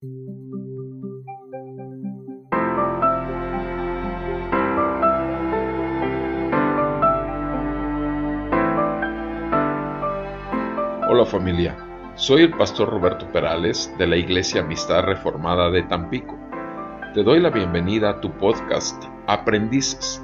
Hola familia, soy el pastor Roberto Perales de la Iglesia Amistad Reformada de Tampico. Te doy la bienvenida a tu podcast Aprendices.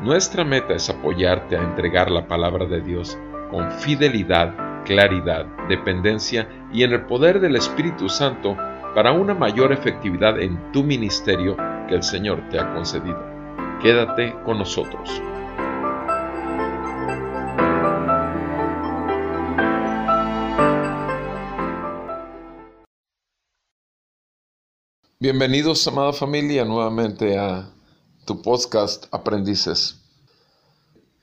Nuestra meta es apoyarte a entregar la palabra de Dios con fidelidad, claridad, dependencia y en el poder del Espíritu Santo para una mayor efectividad en tu ministerio que el Señor te ha concedido. Quédate con nosotros. Bienvenidos, amada familia, nuevamente a tu podcast Aprendices.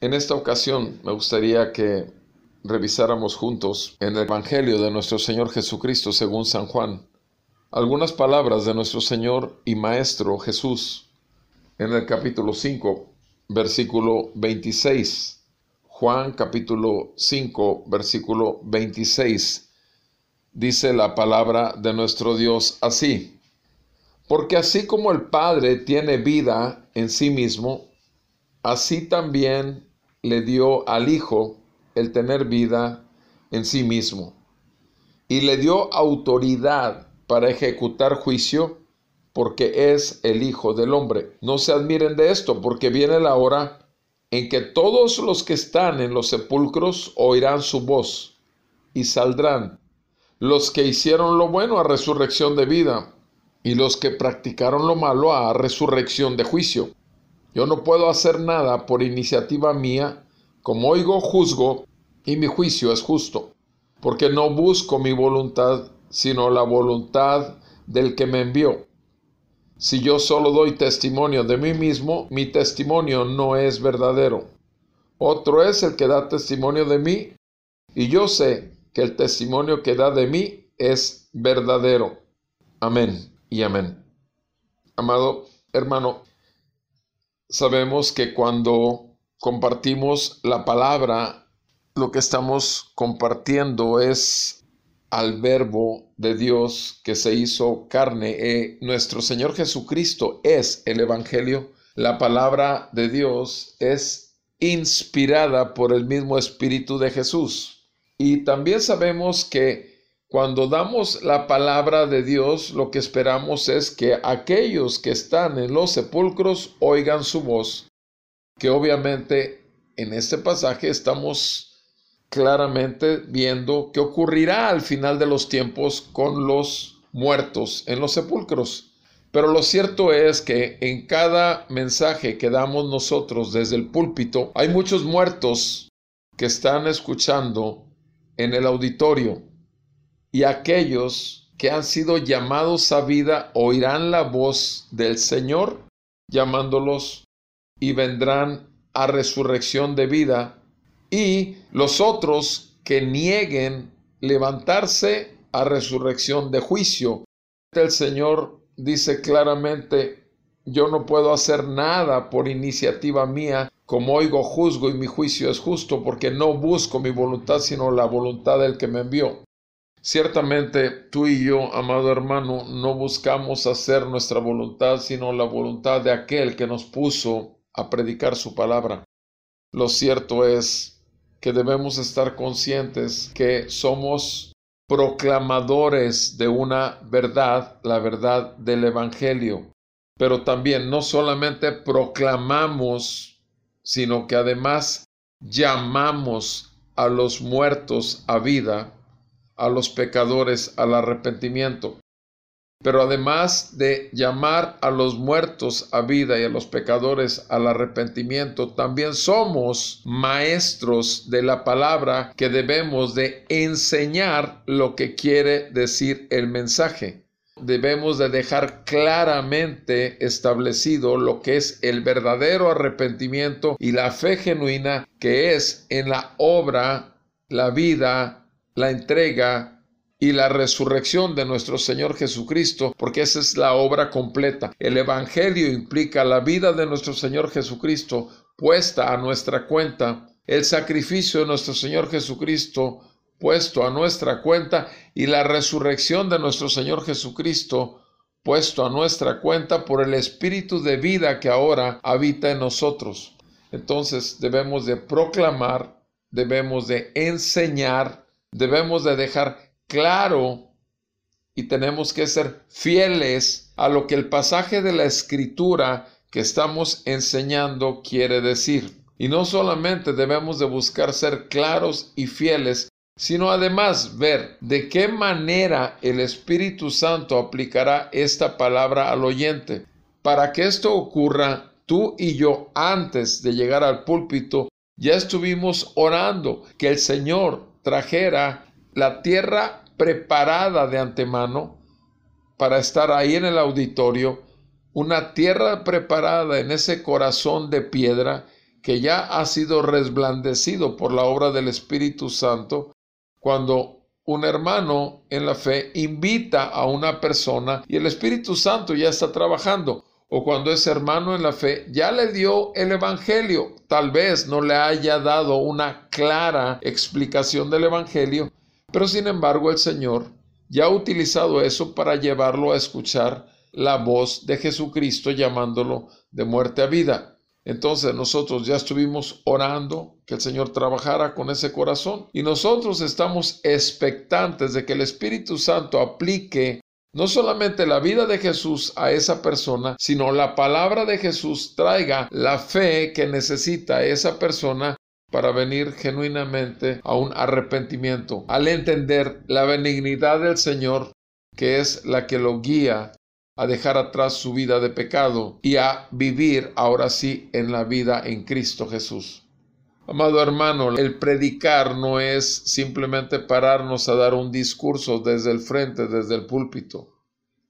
En esta ocasión me gustaría que revisáramos juntos en el Evangelio de nuestro Señor Jesucristo según San Juan algunas palabras de nuestro Señor y Maestro Jesús en el capítulo 5, versículo 26. Juan capítulo 5, versículo 26. Dice la palabra de nuestro Dios así. Porque así como el Padre tiene vida en sí mismo, así también le dio al Hijo el tener vida en sí mismo. Y le dio autoridad para ejecutar juicio, porque es el Hijo del Hombre. No se admiren de esto, porque viene la hora en que todos los que están en los sepulcros oirán su voz y saldrán, los que hicieron lo bueno a resurrección de vida, y los que practicaron lo malo a resurrección de juicio. Yo no puedo hacer nada por iniciativa mía, como oigo juzgo, y mi juicio es justo, porque no busco mi voluntad, sino la voluntad del que me envió. Si yo solo doy testimonio de mí mismo, mi testimonio no es verdadero. Otro es el que da testimonio de mí, y yo sé que el testimonio que da de mí es verdadero. Amén y amén. Amado hermano, sabemos que cuando compartimos la palabra, lo que estamos compartiendo es al verbo de Dios que se hizo carne. Eh, nuestro Señor Jesucristo es el Evangelio. La palabra de Dios es inspirada por el mismo Espíritu de Jesús. Y también sabemos que cuando damos la palabra de Dios, lo que esperamos es que aquellos que están en los sepulcros oigan su voz, que obviamente en este pasaje estamos claramente viendo qué ocurrirá al final de los tiempos con los muertos en los sepulcros. Pero lo cierto es que en cada mensaje que damos nosotros desde el púlpito, hay muchos muertos que están escuchando en el auditorio y aquellos que han sido llamados a vida oirán la voz del Señor llamándolos y vendrán a resurrección de vida y los otros que nieguen levantarse a resurrección de juicio. El Señor dice claramente, yo no puedo hacer nada por iniciativa mía, como oigo juzgo y mi juicio es justo, porque no busco mi voluntad, sino la voluntad del que me envió. Ciertamente tú y yo, amado hermano, no buscamos hacer nuestra voluntad, sino la voluntad de aquel que nos puso a predicar su palabra. Lo cierto es que debemos estar conscientes que somos proclamadores de una verdad, la verdad del Evangelio. Pero también no solamente proclamamos, sino que además llamamos a los muertos a vida, a los pecadores al arrepentimiento. Pero además de llamar a los muertos a vida y a los pecadores al arrepentimiento, también somos maestros de la palabra que debemos de enseñar lo que quiere decir el mensaje. Debemos de dejar claramente establecido lo que es el verdadero arrepentimiento y la fe genuina que es en la obra, la vida, la entrega y la resurrección de nuestro Señor Jesucristo, porque esa es la obra completa. El Evangelio implica la vida de nuestro Señor Jesucristo puesta a nuestra cuenta, el sacrificio de nuestro Señor Jesucristo puesto a nuestra cuenta y la resurrección de nuestro Señor Jesucristo puesto a nuestra cuenta por el espíritu de vida que ahora habita en nosotros. Entonces debemos de proclamar, debemos de enseñar, debemos de dejar claro y tenemos que ser fieles a lo que el pasaje de la escritura que estamos enseñando quiere decir. Y no solamente debemos de buscar ser claros y fieles, sino además ver de qué manera el Espíritu Santo aplicará esta palabra al oyente. Para que esto ocurra, tú y yo antes de llegar al púlpito ya estuvimos orando que el Señor trajera la tierra preparada de antemano para estar ahí en el auditorio, una tierra preparada en ese corazón de piedra que ya ha sido resblandecido por la obra del Espíritu Santo cuando un hermano en la fe invita a una persona y el Espíritu Santo ya está trabajando, o cuando ese hermano en la fe ya le dio el Evangelio, tal vez no le haya dado una clara explicación del Evangelio, pero sin embargo el Señor ya ha utilizado eso para llevarlo a escuchar la voz de Jesucristo llamándolo de muerte a vida. Entonces nosotros ya estuvimos orando que el Señor trabajara con ese corazón y nosotros estamos expectantes de que el Espíritu Santo aplique no solamente la vida de Jesús a esa persona, sino la palabra de Jesús traiga la fe que necesita esa persona para venir genuinamente a un arrepentimiento, al entender la benignidad del Señor, que es la que lo guía a dejar atrás su vida de pecado y a vivir ahora sí en la vida en Cristo Jesús. Amado hermano, el predicar no es simplemente pararnos a dar un discurso desde el frente, desde el púlpito.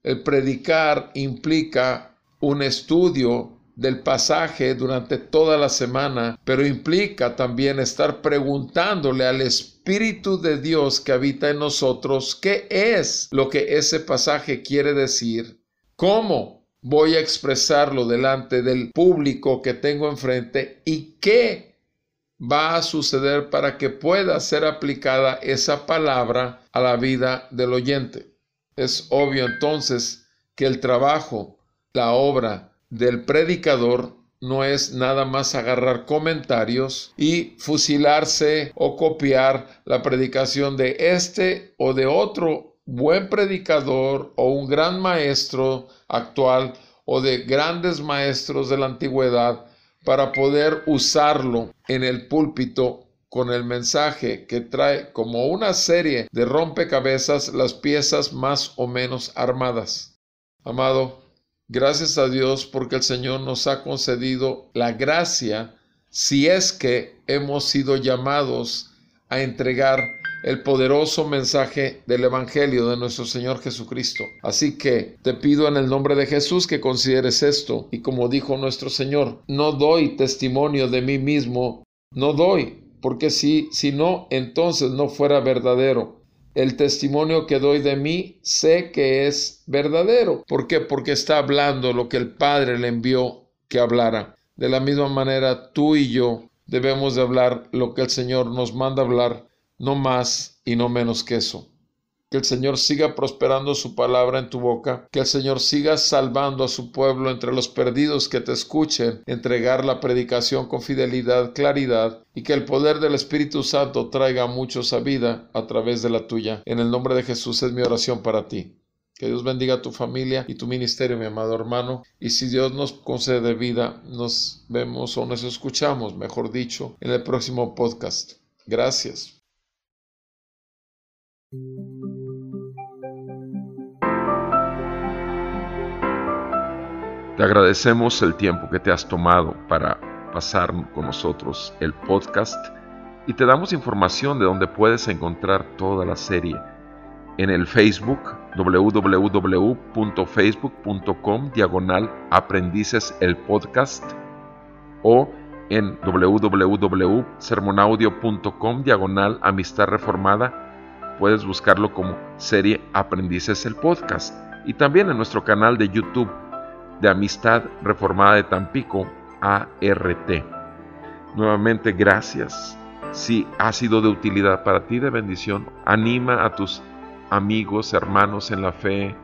El predicar implica un estudio del pasaje durante toda la semana, pero implica también estar preguntándole al Espíritu de Dios que habita en nosotros qué es lo que ese pasaje quiere decir ¿Cómo voy a expresarlo delante del público que tengo enfrente? ¿Y qué va a suceder para que pueda ser aplicada esa palabra a la vida del oyente? Es obvio entonces que el trabajo, la obra del predicador no es nada más agarrar comentarios y fusilarse o copiar la predicación de este o de otro buen predicador o un gran maestro actual o de grandes maestros de la antigüedad para poder usarlo en el púlpito con el mensaje que trae como una serie de rompecabezas las piezas más o menos armadas. Amado, gracias a Dios porque el Señor nos ha concedido la gracia si es que hemos sido llamados a entregar el poderoso mensaje del Evangelio de nuestro Señor Jesucristo. Así que te pido en el nombre de Jesús que consideres esto y como dijo nuestro Señor, no doy testimonio de mí mismo, no doy, porque si, si no, entonces no fuera verdadero. El testimonio que doy de mí sé que es verdadero. ¿Por qué? Porque está hablando lo que el Padre le envió que hablara. De la misma manera, tú y yo debemos de hablar lo que el Señor nos manda hablar no más y no menos que eso. Que el Señor siga prosperando su palabra en tu boca, que el Señor siga salvando a su pueblo entre los perdidos que te escuchen, entregar la predicación con fidelidad, claridad, y que el poder del Espíritu Santo traiga a muchos a vida a través de la tuya. En el nombre de Jesús es mi oración para ti. Que Dios bendiga a tu familia y tu ministerio, mi amado hermano. Y si Dios nos concede vida, nos vemos o nos escuchamos, mejor dicho, en el próximo podcast. Gracias. Te agradecemos el tiempo que te has tomado para pasar con nosotros el podcast y te damos información de donde puedes encontrar toda la serie. En el Facebook www.facebook.com diagonal aprendices el podcast o en www.sermonaudio.com diagonal amistad reformada puedes buscarlo como serie Aprendices el Podcast. Y también en nuestro canal de YouTube de Amistad Reformada de Tampico, ART. Nuevamente gracias Si ha sido de utilidad para ti, de bendición, anima a tus amigos, hermanos en la fe.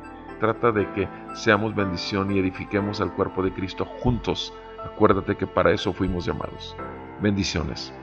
Trata de que seamos bendición y edifiquemos al cuerpo de Cristo juntos. Acuérdate que para eso fuimos llamados. Bendiciones.